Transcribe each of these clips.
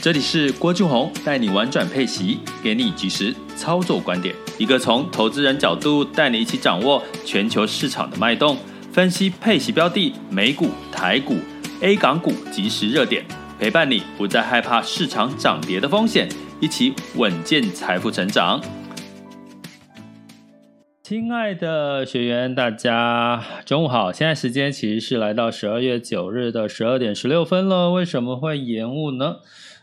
这里是郭俊宏带你玩转配息，给你及时操作观点，一个从投资人角度带你一起掌握全球市场的脉动，分析配息标的、美股、台股、A 港股即时热点，陪伴你不再害怕市场涨跌的风险，一起稳健财富成长。亲爱的学员，大家中午好！现在时间其实是来到十二月九日的十二点十六分了。为什么会延误呢？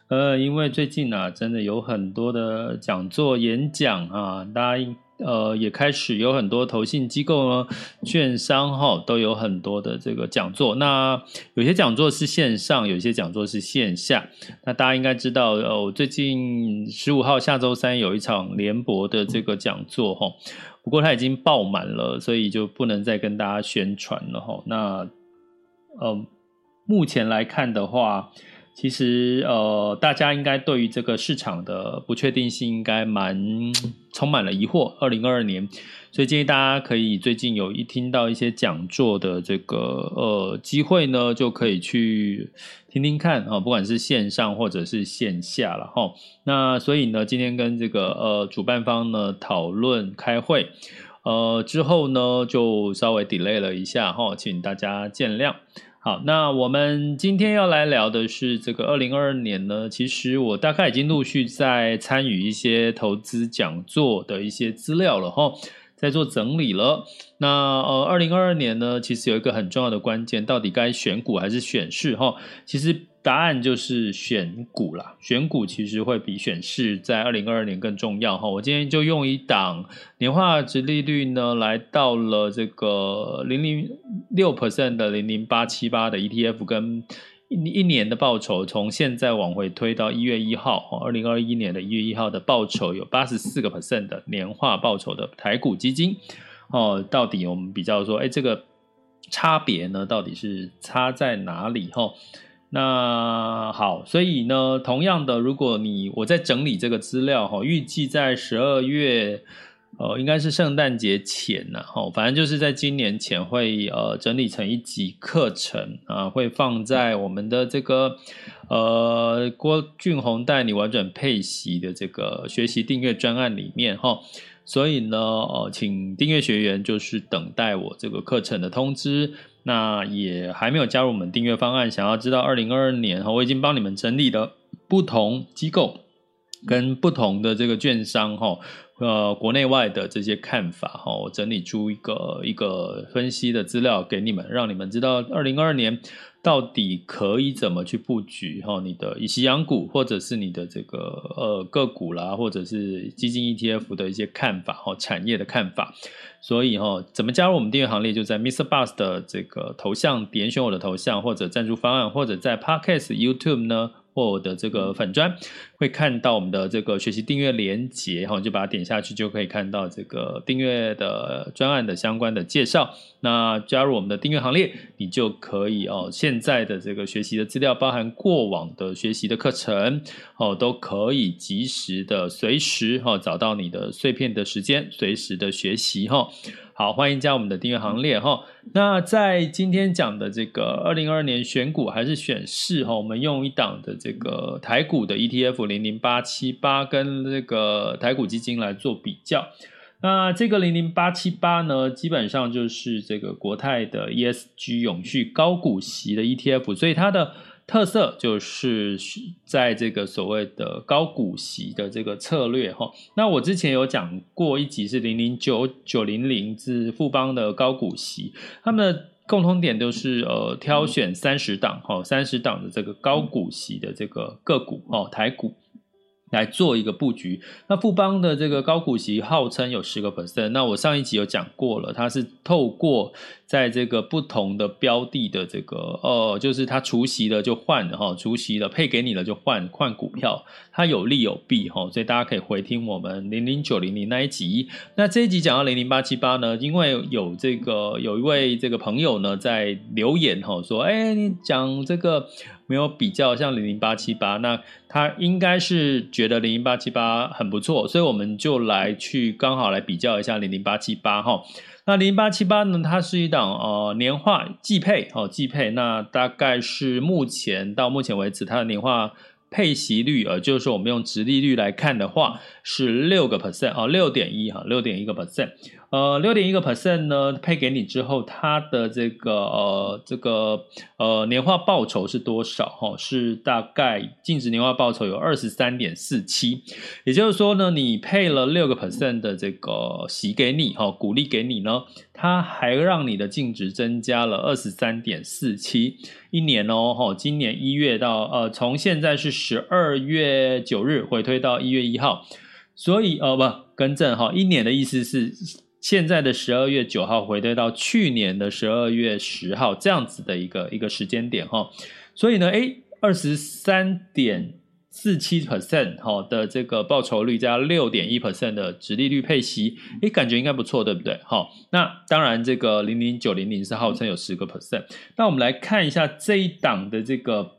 呃，因为最近啊，真的有很多的讲座、演讲啊，大家呃也开始有很多投信机构呢、券商哈，都有很多的这个讲座。那有些讲座是线上，有些讲座是线下。那大家应该知道，呃，我最近十五号下周三有一场联博的这个讲座哈，不过它已经爆满了，所以就不能再跟大家宣传了哈。那呃，目前来看的话。其实，呃，大家应该对于这个市场的不确定性应该蛮充满了疑惑。二零二二年，所以建议大家可以最近有一听到一些讲座的这个呃机会呢，就可以去听听看啊，不管是线上或者是线下了哈。那所以呢，今天跟这个呃主办方呢讨论开会，呃之后呢就稍微 delay 了一下哈，请大家见谅。好，那我们今天要来聊的是这个二零二二年呢。其实我大概已经陆续在参与一些投资讲座的一些资料了哈，在做整理了。那呃，二零二二年呢，其实有一个很重要的关键，到底该选股还是选市哈？其实。答案就是选股啦，选股其实会比选市在二零二二年更重要哈。我今天就用一档年化值利率呢，来到了这个零零六 percent 的零零八七八的 ETF，跟一一年的报酬，从现在往回推到一月一号，二零二一年的一月一号的报酬有八十四个 percent 的年化报酬的台股基金哦。到底我们比较说，哎，这个差别呢，到底是差在哪里哈？那好，所以呢，同样的，如果你我在整理这个资料哈，预计在十二月，呃，应该是圣诞节前呢，哈，反正就是在今年前会呃整理成一集课程啊，会放在我们的这个呃郭俊宏带你玩转配息的这个学习订阅专案里面哈，所以呢，呃，请订阅学员就是等待我这个课程的通知。那也还没有加入我们订阅方案，想要知道二零二二年哈，我已经帮你们整理了不同机构跟不同的这个券商哈，呃，国内外的这些看法哈，我整理出一个一个分析的资料给你们，让你们知道二零二二年到底可以怎么去布局哈，你的以息养股或者是你的这个呃个股啦，或者是基金 ETF 的一些看法哈，产业的看法。所以哈，怎么加入我们订阅行列？就在 Mr. Bus 的这个头像点选我的头像，或者赞助方案，或者在 Podcast YouTube 呢，或我的这个粉专，会看到我们的这个学习订阅连结哈，就把它点下去，就可以看到这个订阅的专案的相关的介绍。那加入我们的订阅行列，你就可以哦，现在的这个学习的资料，包含过往的学习的课程哦，都可以及时的随时哈找到你的碎片的时间，随时的学习哈。好，欢迎加我们的订阅行列哈。那在今天讲的这个二零二二年选股还是选市哈，我们用一档的这个台股的 ETF 零零八七八跟这个台股基金来做比较。那这个零零八七八呢，基本上就是这个国泰的 ESG 永续高股息的 ETF，所以它的。特色就是在这个所谓的高股息的这个策略哈，那我之前有讲过一集是零零九九零零是富邦的高股息，他们的共同点都是呃挑选三十档哦，三十档的这个高股息的这个个股哦，台股。来做一个布局。那富邦的这个高股息号称有十个 percent，那我上一集有讲过了，它是透过在这个不同的标的的这个呃，就是它除息了就换哈，除息了配给你了就换换股票，它有利有弊哈，所以大家可以回听我们零零九零零那一集。那这一集讲到零零八七八呢，因为有这个有一位这个朋友呢在留言哈说，哎，你讲这个。没有比较像零零八七八，那他应该是觉得零零八七八很不错，所以我们就来去刚好来比较一下零零八七八哈。那零零八七八呢，它是一档呃年化季配哦，季配，那大概是目前到目前为止它的年化。配息率，呃，就是说我们用殖利率来看的话，是六个 percent 啊，六点一哈，六点一个 percent，呃，六点一个 percent 呢，配给你之后，它的这个呃，这个呃年化报酬是多少？哈，是大概净值年化报酬有二十三点四七，也就是说呢，你配了六个 percent 的这个息给你，哈，鼓励给你呢，它还让你的净值增加了二十三点四七。一年哦，哈，今年一月到呃，从现在是十二月九日回推到一月一号，所以呃不更正哈，一年的意思是现在的十二月九号回推到去年的十二月十号这样子的一个一个时间点哈，所以呢，诶二十三点。四七 percent 哈的这个报酬率加六点一 percent 的殖利率配息，诶，感觉应该不错，对不对？好，那当然这个零零九零零是号称有十个 percent。那我们来看一下这一档的这个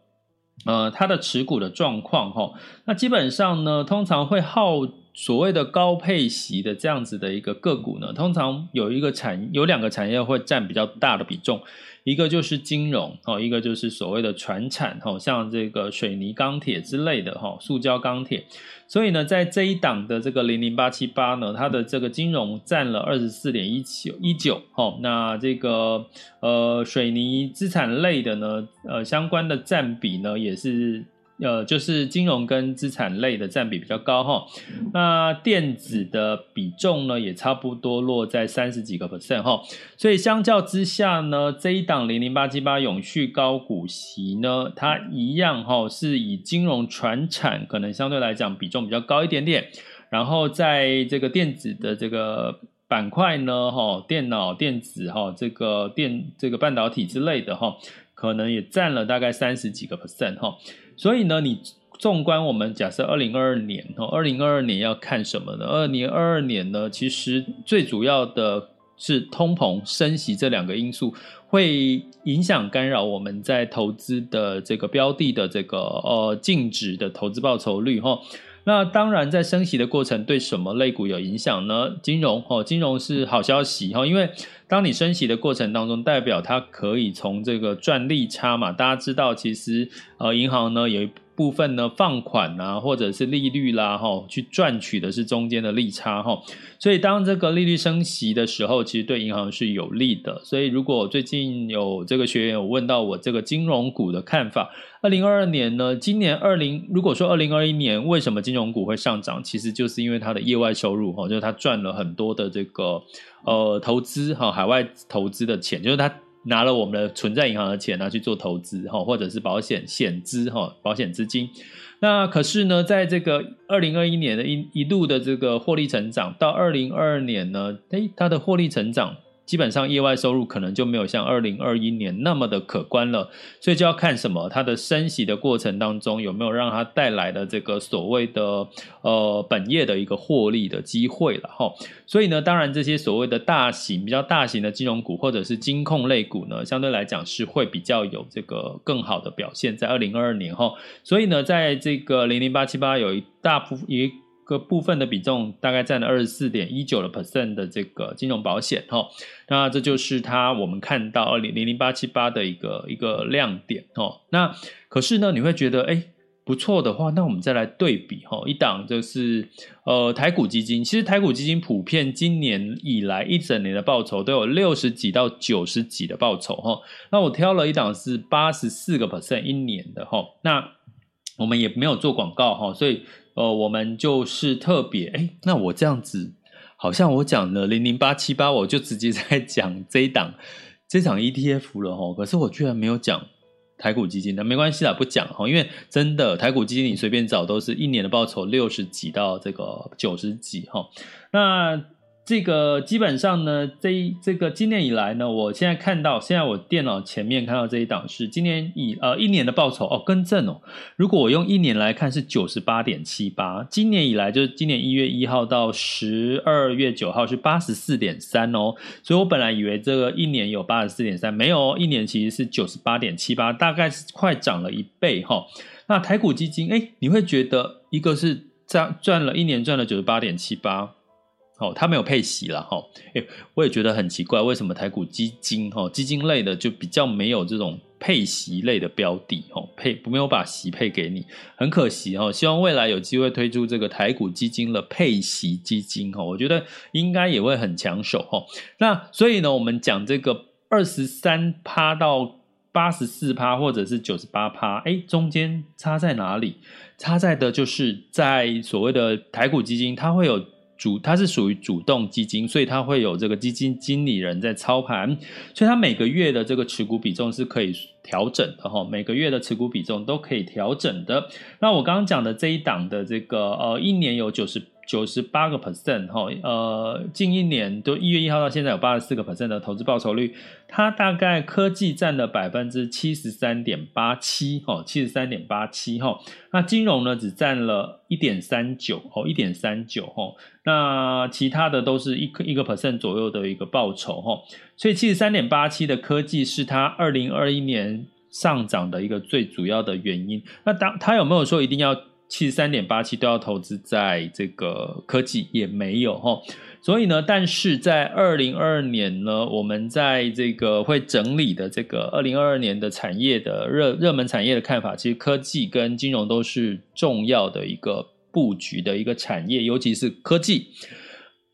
呃它的持股的状况哈。那基本上呢，通常会号所谓的高配息的这样子的一个个股呢，通常有一个产有两个产业会占比较大的比重。一个就是金融哦，一个就是所谓的传产哦，像这个水泥、钢铁之类的哈，塑胶、钢铁。所以呢，在这一档的这个零零八七八呢，它的这个金融占了二十四点一九一九哦，那这个呃水泥资产类的呢，呃相关的占比呢也是。呃，就是金融跟资产类的占比比较高哈，那电子的比重呢也差不多落在三十几个 percent 哈，所以相较之下呢，这一档零零八七八永续高股息呢，它一样哈是以金融传产可能相对来讲比重比较高一点点，然后在这个电子的这个板块呢哈，电脑电子哈这个电这个半导体之类的哈，可能也占了大概三十几个 percent 哈。所以呢，你纵观我们假设二零二二年哦，二零二二年要看什么呢？二零二二年呢，其实最主要的是通膨升息这两个因素会影响干扰我们在投资的这个标的的这个呃净值的投资报酬率哈。那当然，在升息的过程，对什么类股有影响呢？金融哦，金融是好消息哈，因为当你升息的过程当中，代表它可以从这个赚利差嘛。大家知道，其实呃，银行呢有一部分呢放款啊，或者是利率啦，哈，去赚取的是中间的利差哈。所以当这个利率升息的时候，其实对银行是有利的。所以如果最近有这个学员有问到我这个金融股的看法，二零二二年呢，今年二零如果说二零二一年为什么金融股会上涨，其实就是因为它的业外收入哈，就是它赚了很多的这个呃投资哈，海外投资的钱，就是它。拿了我们的存在银行的钱拿去做投资哈，或者是保险险资哈，保险资金。那可是呢，在这个二零二一年的一一度的这个获利成长，到二零二二年呢，诶，它的获利成长。基本上业外收入可能就没有像二零二一年那么的可观了，所以就要看什么，它的升息的过程当中有没有让它带来的这个所谓的呃本业的一个获利的机会了哈。所以呢，当然这些所谓的大型比较大型的金融股或者是金控类股呢，相对来讲是会比较有这个更好的表现在二零二二年哈。所以呢，在这个零零八七八有一大部分一。个部分的比重大概占了二十四点一九的 percent 的这个金融保险哈，那这就是它我们看到二零零零八七八的一个一个亮点哦。那可是呢，你会觉得哎不错的话，那我们再来对比哈，一档就是呃台股基金，其实台股基金普遍今年以来一整年的报酬都有六十几到九十几的报酬哈。那我挑了一档是八十四个 percent 一年的哈，那我们也没有做广告哈，所以。呃，我们就是特别哎，那我这样子，好像我讲了零零八七八，我就直接在讲这一档这档 ETF 了哈。可是我居然没有讲台股基金那，没关系啦，不讲哈，因为真的台股基金你随便找都是一年的报酬六十几到这个九十几哈，那。这个基本上呢，这一这个今年以来呢，我现在看到，现在我电脑前面看到这一档是今年以呃一年的报酬哦，更正哦。如果我用一年来看是九十八点七八，今年以来就是今年一月一号到十二月九号是八十四点三哦，所以我本来以为这个一年有八十四点三，没有哦，一年其实是九十八点七八，大概是快涨了一倍哈、哦。那台股基金哎，你会觉得一个是赚赚了一年赚了九十八点七八。哦，它没有配息了哈，诶，我也觉得很奇怪，为什么台股基金哈基金类的就比较没有这种配息类的标的哦，配没有把息配给你，很可惜哦。希望未来有机会推出这个台股基金的配息基金哈，我觉得应该也会很抢手哈。那所以呢，我们讲这个二十三趴到八十四趴，或者是九十八趴，诶，中间差在哪里？差在的就是在所谓的台股基金，它会有。主它是属于主动基金，所以它会有这个基金经理人在操盘，所以它每个月的这个持股比重是可以调整的哈，每个月的持股比重都可以调整的。那我刚刚讲的这一档的这个呃，一年有九十。九十八个 percent 哈，呃，近一年都一月一号到现在有八十四个 percent 的投资报酬率，它大概科技占了百分之七十三点八七哈，七十三点八七哈，那金融呢只占了一点三九哦，一点三九哈，那其他的都是一一个 percent 左右的一个报酬哈，所以七十三点八七的科技是它二零二一年上涨的一个最主要的原因。那当它有没有说一定要？七十三点八七都要投资在这个科技也没有哈，所以呢，但是在二零二二年呢，我们在这个会整理的这个二零二二年的产业的热热门产业的看法，其实科技跟金融都是重要的一个布局的一个产业，尤其是科技。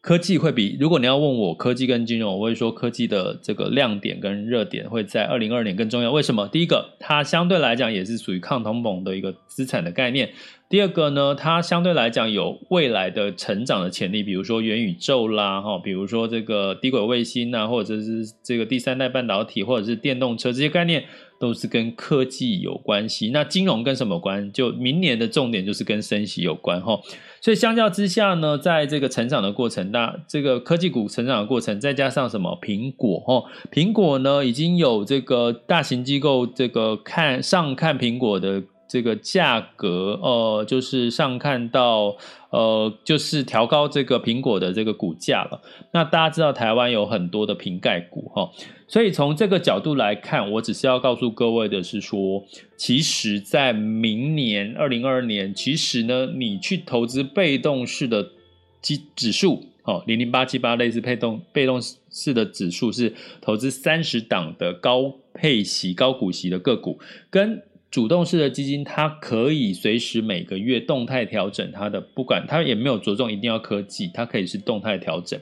科技会比，如果你要问我科技跟金融，我会说科技的这个亮点跟热点会在二零二二年更重要。为什么？第一个，它相对来讲也是属于抗通膨的一个资产的概念。第二个呢，它相对来讲有未来的成长的潜力，比如说元宇宙啦，哈，比如说这个低轨卫星啊，或者是这个第三代半导体，或者是电动车这些概念，都是跟科技有关系。那金融跟什么关？就明年的重点就是跟升息有关，哈。所以相较之下呢，在这个成长的过程，那这个科技股成长的过程，再加上什么苹果，哈，苹果呢已经有这个大型机构这个看上看苹果的。这个价格，呃，就是上看到，呃，就是调高这个苹果的这个股价了。那大家知道台湾有很多的瓶盖股，哈，所以从这个角度来看，我只是要告诉各位的是说，其实，在明年二零二二年，其实呢，你去投资被动式的基指数，哦，零零八七八类似被动被动式的指数，是投资三十档的高配息、高股息的个股，跟主动式的基金，它可以随时每个月动态调整它的，不管它也没有着重一定要科技，它可以是动态调整。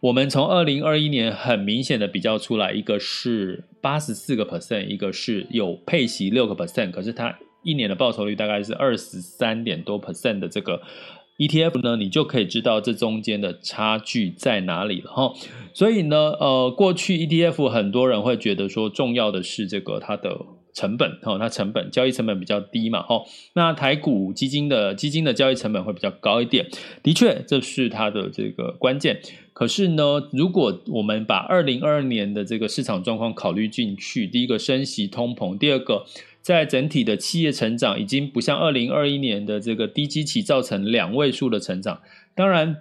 我们从二零二一年很明显的比较出来，一个是八十四个 percent，一个是有配息六个 percent，可是它一年的报酬率大概是二十三点多 percent 的这个 ETF 呢，你就可以知道这中间的差距在哪里了哈。所以呢，呃，过去 ETF 很多人会觉得说，重要的是这个它的。成本哈，它成本交易成本比较低嘛哈，那台股基金的基金的交易成本会比较高一点，的确这是它的这个关键。可是呢，如果我们把二零二二年的这个市场状况考虑进去，第一个升息通膨，第二个在整体的企业成长已经不像二零二一年的这个低基期造成两位数的成长，当然。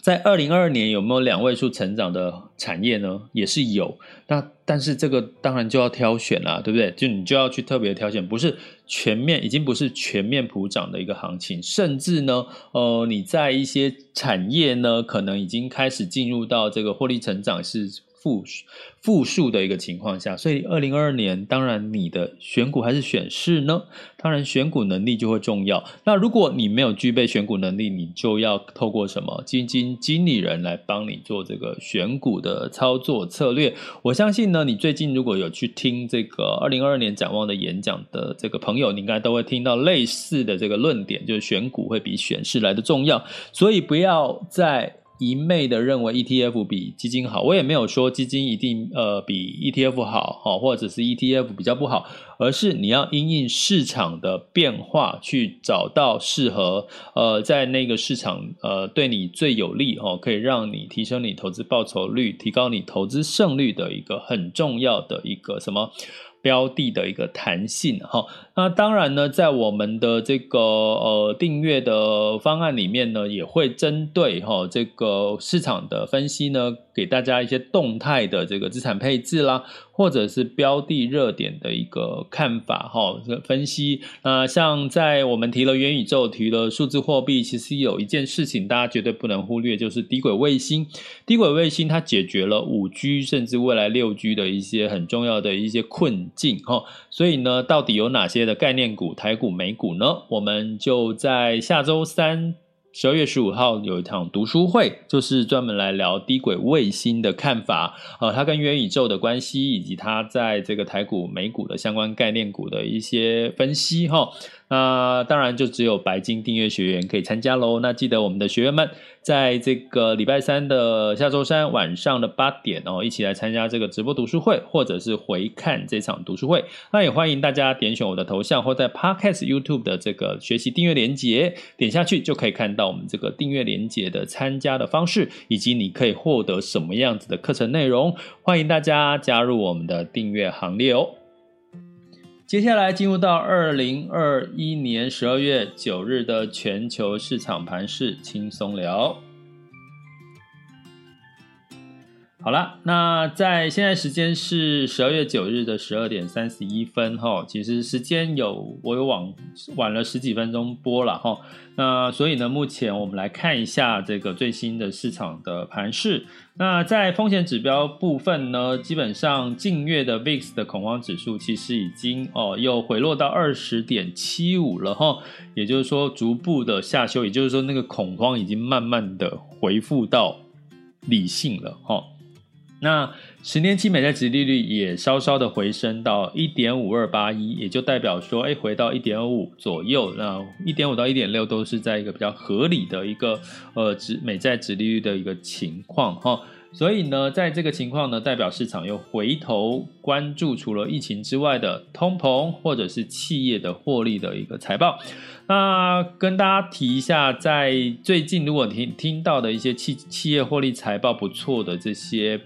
在二零二二年有没有两位数成长的产业呢？也是有，那但是这个当然就要挑选啦，对不对？就你就要去特别挑选，不是全面，已经不是全面普涨的一个行情，甚至呢，呃，你在一些产业呢，可能已经开始进入到这个获利成长是。负负数的一个情况下，所以二零二二年，当然你的选股还是选市呢？当然选股能力就会重要。那如果你没有具备选股能力，你就要透过什么基金经理人来帮你做这个选股的操作策略。我相信呢，你最近如果有去听这个二零二二年展望的演讲的这个朋友，你应该都会听到类似的这个论点，就是选股会比选市来的重要。所以不要在一昧的认为 ETF 比基金好，我也没有说基金一定呃比 ETF 好，或者是 ETF 比较不好，而是你要因应市场的变化去找到适合呃在那个市场呃对你最有利哦，可以让你提升你投资报酬率、提高你投资胜率的一个很重要的一个什么标的的一个弹性哈。那当然呢，在我们的这个呃订阅的方案里面呢，也会针对哈这个市场的分析呢，给大家一些动态的这个资产配置啦，或者是标的热点的一个看法哈，分析。那像在我们提了元宇宙，提了数字货币，其实有一件事情大家绝对不能忽略，就是低轨卫星。低轨卫星它解决了五 G 甚至未来六 G 的一些很重要的一些困境哈。所以呢，到底有哪些的概念股、台股、美股呢？我们就在下周三，十二月十五号有一场读书会，就是专门来聊低轨卫星的看法，呃，它跟元宇宙的关系，以及它在这个台股、美股的相关概念股的一些分析，哈。那当然就只有白金订阅学员可以参加喽。那记得我们的学员们，在这个礼拜三的下周三晚上的八点哦，一起来参加这个直播读书会，或者是回看这场读书会。那也欢迎大家点选我的头像，或在 Podcast YouTube 的这个学习订阅连接，点下去就可以看到我们这个订阅连接的参加的方式，以及你可以获得什么样子的课程内容。欢迎大家加入我们的订阅行列哦。接下来进入到二零二一年十二月九日的全球市场盘势轻松聊。好了，那在现在时间是十二月九日的十二点三十一分哈，其实时间有我有往晚了十几分钟播了哈，那所以呢，目前我们来看一下这个最新的市场的盘势。那在风险指标部分呢，基本上近月的 VIX 的恐慌指数其实已经哦又回落到二十点七五了哈，也就是说逐步的下修，也就是说那个恐慌已经慢慢的回复到理性了哈。那十年期美债殖利率也稍稍的回升到一点五二八一，也就代表说，哎，回到一点五左右，那一点五到一点六都是在一个比较合理的一个呃殖美债殖利率的一个情况哈。所以呢，在这个情况呢，代表市场又回头关注除了疫情之外的通膨或者是企业的获利的一个财报。那跟大家提一下，在最近如果听听到的一些企企业获利财报不错的这些。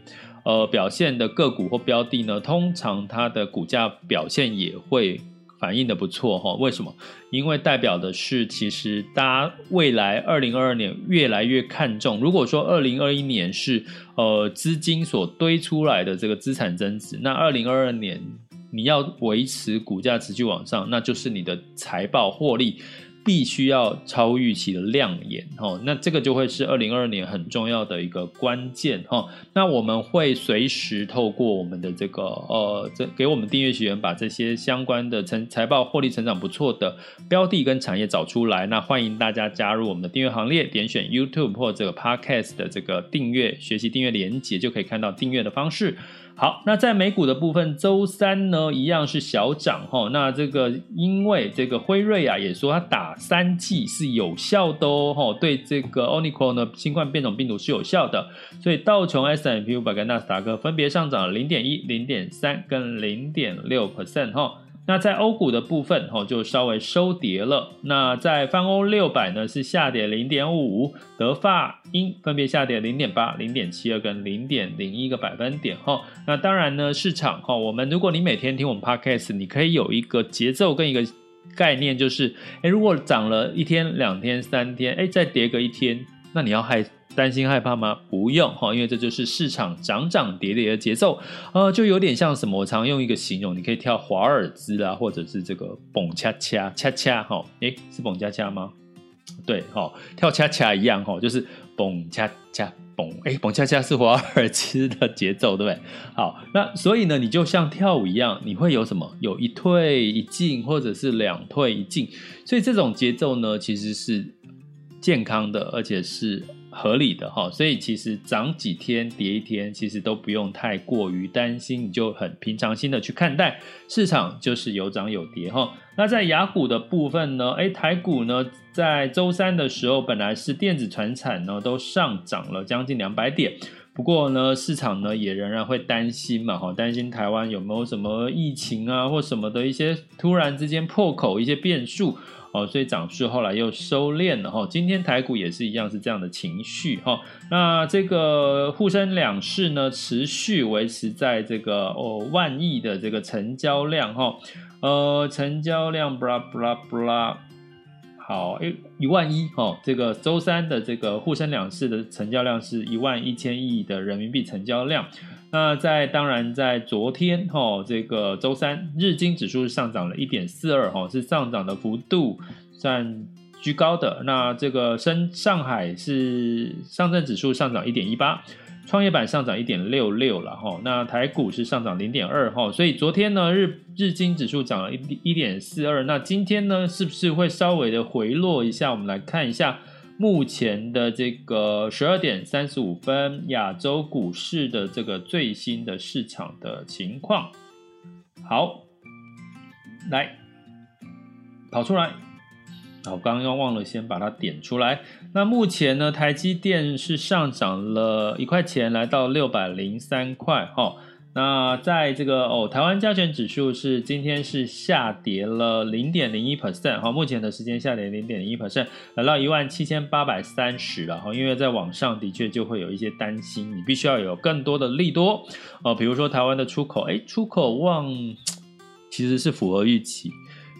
呃，表现的个股或标的呢，通常它的股价表现也会反应的不错哈。为什么？因为代表的是，其实大家未来二零二二年越来越看重。如果说二零二一年是呃资金所堆出来的这个资产增值，那二零二二年你要维持股价持续往上，那就是你的财报获利。必须要超预期的亮眼哦，那这个就会是二零二二年很重要的一个关键哈。那我们会随时透过我们的这个呃，这给我们订阅学员把这些相关的成财报获利成长不错的标的跟产业找出来。那欢迎大家加入我们的订阅行列，点选 YouTube 或者 Podcast 的这个订阅学习订阅连接，就可以看到订阅的方式。好，那在美股的部分，周三呢一样是小涨哈。那这个因为这个辉瑞啊也说它打三剂是有效的哦，对这个 o n i c o 呢新冠变种病毒是有效的，所以道琼 S&P 五百跟纳斯达克分别上涨了零点一、零点三跟零点六 percent 哈。那在欧股的部分，吼就稍微收跌了。那在泛欧六百呢，是下跌零点五，德法英分别下跌零点八、零点七二跟零点零一个百分点，哈。那当然呢，市场哈，我们如果你每天听我们 Podcast，你可以有一个节奏跟一个概念，就是，诶如果涨了一天、两天、三天，诶再跌个一天，那你要害。担心害怕吗？不用哈，因为这就是市场涨涨跌跌的节奏，呃，就有点像什么？我常用一个形容，你可以跳华尔兹啦，或者是这个蹦恰恰恰恰哈，诶，是蹦恰恰吗？对哈，跳恰恰一样哈，就是蹦恰恰蹦，诶，蹦恰恰是华尔兹的节奏，对不对？好，那所以呢，你就像跳舞一样，你会有什么？有一退一进，或者是两退一进，所以这种节奏呢，其实是健康的，而且是。合理的哈，所以其实涨几天跌一天，其实都不用太过于担心，你就很平常心的去看待市场，就是有涨有跌哈。那在雅虎的部分呢，诶，台股呢在周三的时候，本来是电子传产呢都上涨了将近两百点，不过呢市场呢也仍然会担心嘛哈，担心台湾有没有什么疫情啊或什么的一些突然之间破口一些变数。哦，所以涨势后来又收敛了哈。今天台股也是一样，是这样的情绪哈。那这个沪深两市呢，持续维持在这个哦万亿的这个成交量哈。呃，成交量布拉布拉布拉，好，一一万一哈。这个周三的这个沪深两市的成交量是一万一千亿的人民币成交量。那在当然在昨天哈，这个周三日经指数上涨了一点四二哈，是上涨的幅度算居高的。那这个深上海是上证指数上涨一点一八，创业板上涨一点六六了哈。那台股是上涨零点二哈，所以昨天呢日日经指数涨了一一点四二，那今天呢是不是会稍微的回落一下？我们来看一下。目前的这个十二点三十五分，亚洲股市的这个最新的市场的情况。好，来跑出来。我刚刚忘了先把它点出来。那目前呢，台积电是上涨了一块钱，来到六百零三块。哈。那在这个哦，台湾加权指数是今天是下跌了零点零一 percent 哈，目前的时间下跌零点零一 percent，来到一万七千八百三十了哈，因为在网上的确就会有一些担心，你必须要有更多的利多哦，比如说台湾的出口，哎，出口旺其实是符合预期，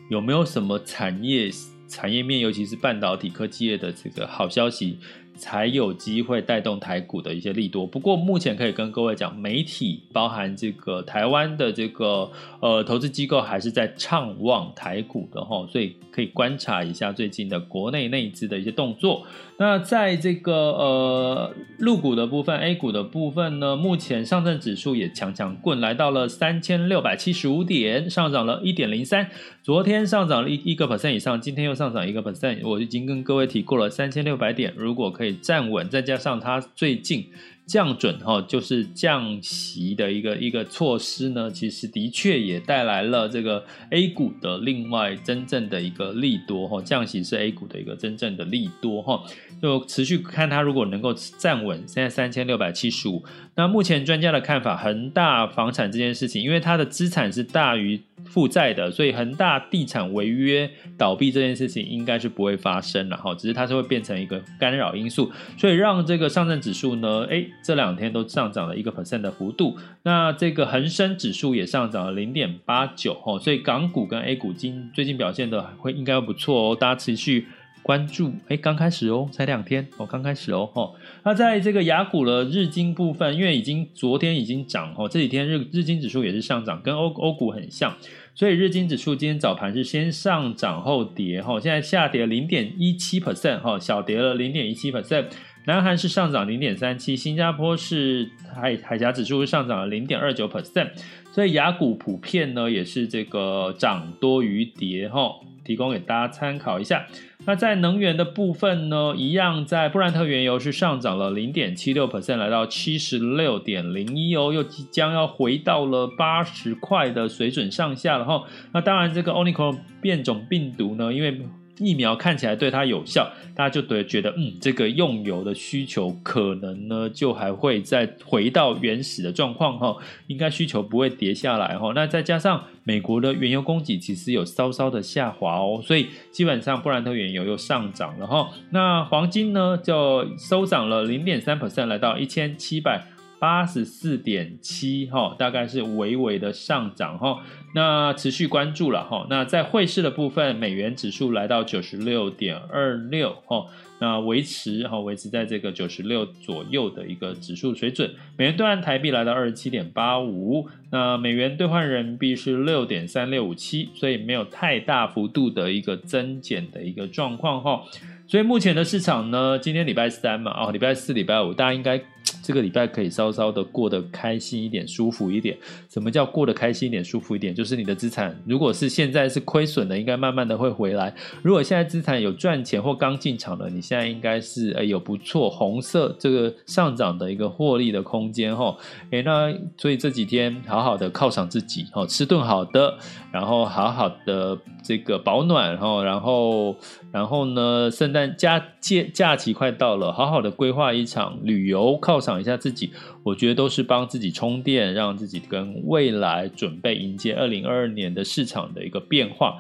有没有什么产业产业面，尤其是半导体科技业的这个好消息？才有机会带动台股的一些利多。不过目前可以跟各位讲，媒体包含这个台湾的这个呃投资机构还是在畅望台股的哈，所以可以观察一下最近的国内内资的一些动作。那在这个呃陆股的部分，A 股的部分呢，目前上证指数也强强棍来到了三千六百七十五点，上涨了一点零三。昨天上涨了一一个 percent 以上，今天又上涨一个 percent。我已经跟各位提过了，三千六百点如果可以站稳，再加上它最近。降准哈，就是降息的一个一个措施呢，其实的确也带来了这个 A 股的另外真正的一个利多哈，降息是 A 股的一个真正的利多哈，就持续看它如果能够站稳，现在三千六百七十五，那目前专家的看法，恒大房产这件事情，因为它的资产是大于负债的，所以恒大地产违约倒闭这件事情应该是不会发生了哈，只是它是会变成一个干扰因素，所以让这个上证指数呢，哎。这两天都上涨了一个 percent 的幅度，那这个恒生指数也上涨了零点八九哈，所以港股跟 A 股今最近表现的会应该不错哦，大家持续关注。哎，刚开始哦，才两天哦，刚开始哦，哦。那在这个雅股的日经部分，因为已经昨天已经涨哦，这几天日日经指数也是上涨，跟欧欧股很像，所以日经指数今天早盘是先上涨后跌哈，现在下跌零点一七 percent 哈，小跌了零点一七 percent。南韩是上涨零点三七，新加坡是海海峡指数是上涨了零点二九 percent，所以雅股普遍呢也是这个涨多于跌哈，提供给大家参考一下。那在能源的部分呢，一样在布兰特原油是上涨了零点七六 percent，来到七十六点零一哦，又即将要回到了八十块的水准上下了哈。那当然这个 Omicron 变种病毒呢，因为疫苗看起来对它有效，大家就对觉得，嗯，这个用油的需求可能呢，就还会再回到原始的状况哈，应该需求不会跌下来哈。那再加上美国的原油供给其实有稍稍的下滑哦，所以基本上布兰特原油又上涨了哈。那黄金呢就收涨了零点三 percent，来到一千七百。八十四点七哈，大概是微微的上涨哈。那持续关注了哈。那在汇市的部分，美元指数来到九十六点二六哈，那维持哈，维持在这个九十六左右的一个指数水准。美元兑换台币来到二十七点八五，那美元兑换人民币是六点三六五七，所以没有太大幅度的一个增减的一个状况哈。所以目前的市场呢，今天礼拜三嘛，哦，礼拜四、礼拜五，大家应该。这个礼拜可以稍稍的过得开心一点、舒服一点。什么叫过得开心一点、舒服一点？就是你的资产，如果是现在是亏损的，应该慢慢的会回来；如果现在资产有赚钱或刚进场的，你现在应该是诶有不错红色这个上涨的一个获利的空间哈。诶，那所以这几天好好的犒赏自己哦，吃顿好的，然后好好的这个保暖哈，然后然后呢，圣诞假假假期快到了，好好的规划一场旅游，犒赏一下自己，我觉得都是帮自己充电，让自己跟未来准备迎接二零二二年的市场的一个变化。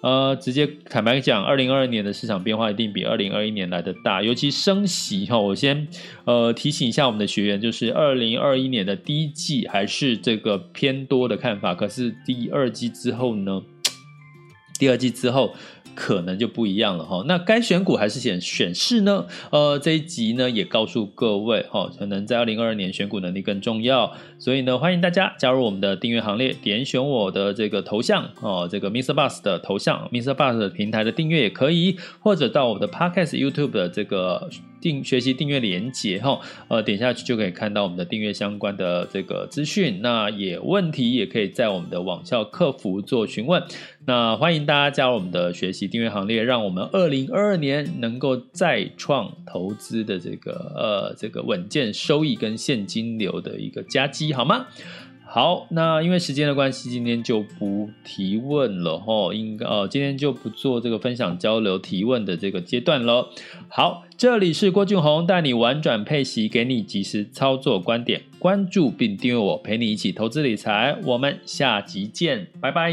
呃，直接坦白讲，二零二二年的市场变化一定比二零二一年来的大，尤其升息哈。我先呃提醒一下我们的学员，就是二零二一年的第一季还是这个偏多的看法，可是第二季之后呢？第二季之后。可能就不一样了哈，那该选股还是选选市呢？呃，这一集呢也告诉各位哈，可能在二零二二年选股能力更重要，所以呢欢迎大家加入我们的订阅行列，点选我的这个头像哦，这个 Mr. Bus 的头像，Mr. Bus 的平台的订阅也可以，或者到我的 Podcast YouTube 的这个。订学习订阅连接哈，呃，点下去就可以看到我们的订阅相关的这个资讯。那也问题也可以在我们的网校客服做询问。那欢迎大家加入我们的学习订阅行列，让我们二零二二年能够再创投资的这个呃这个稳健收益跟现金流的一个佳绩，好吗？好，那因为时间的关系，今天就不提问了哈，应该呃，今天就不做这个分享交流提问的这个阶段了。好，这里是郭俊宏带你玩转配息，给你及时操作观点，关注并订阅我，陪你一起投资理财。我们下集见，拜拜。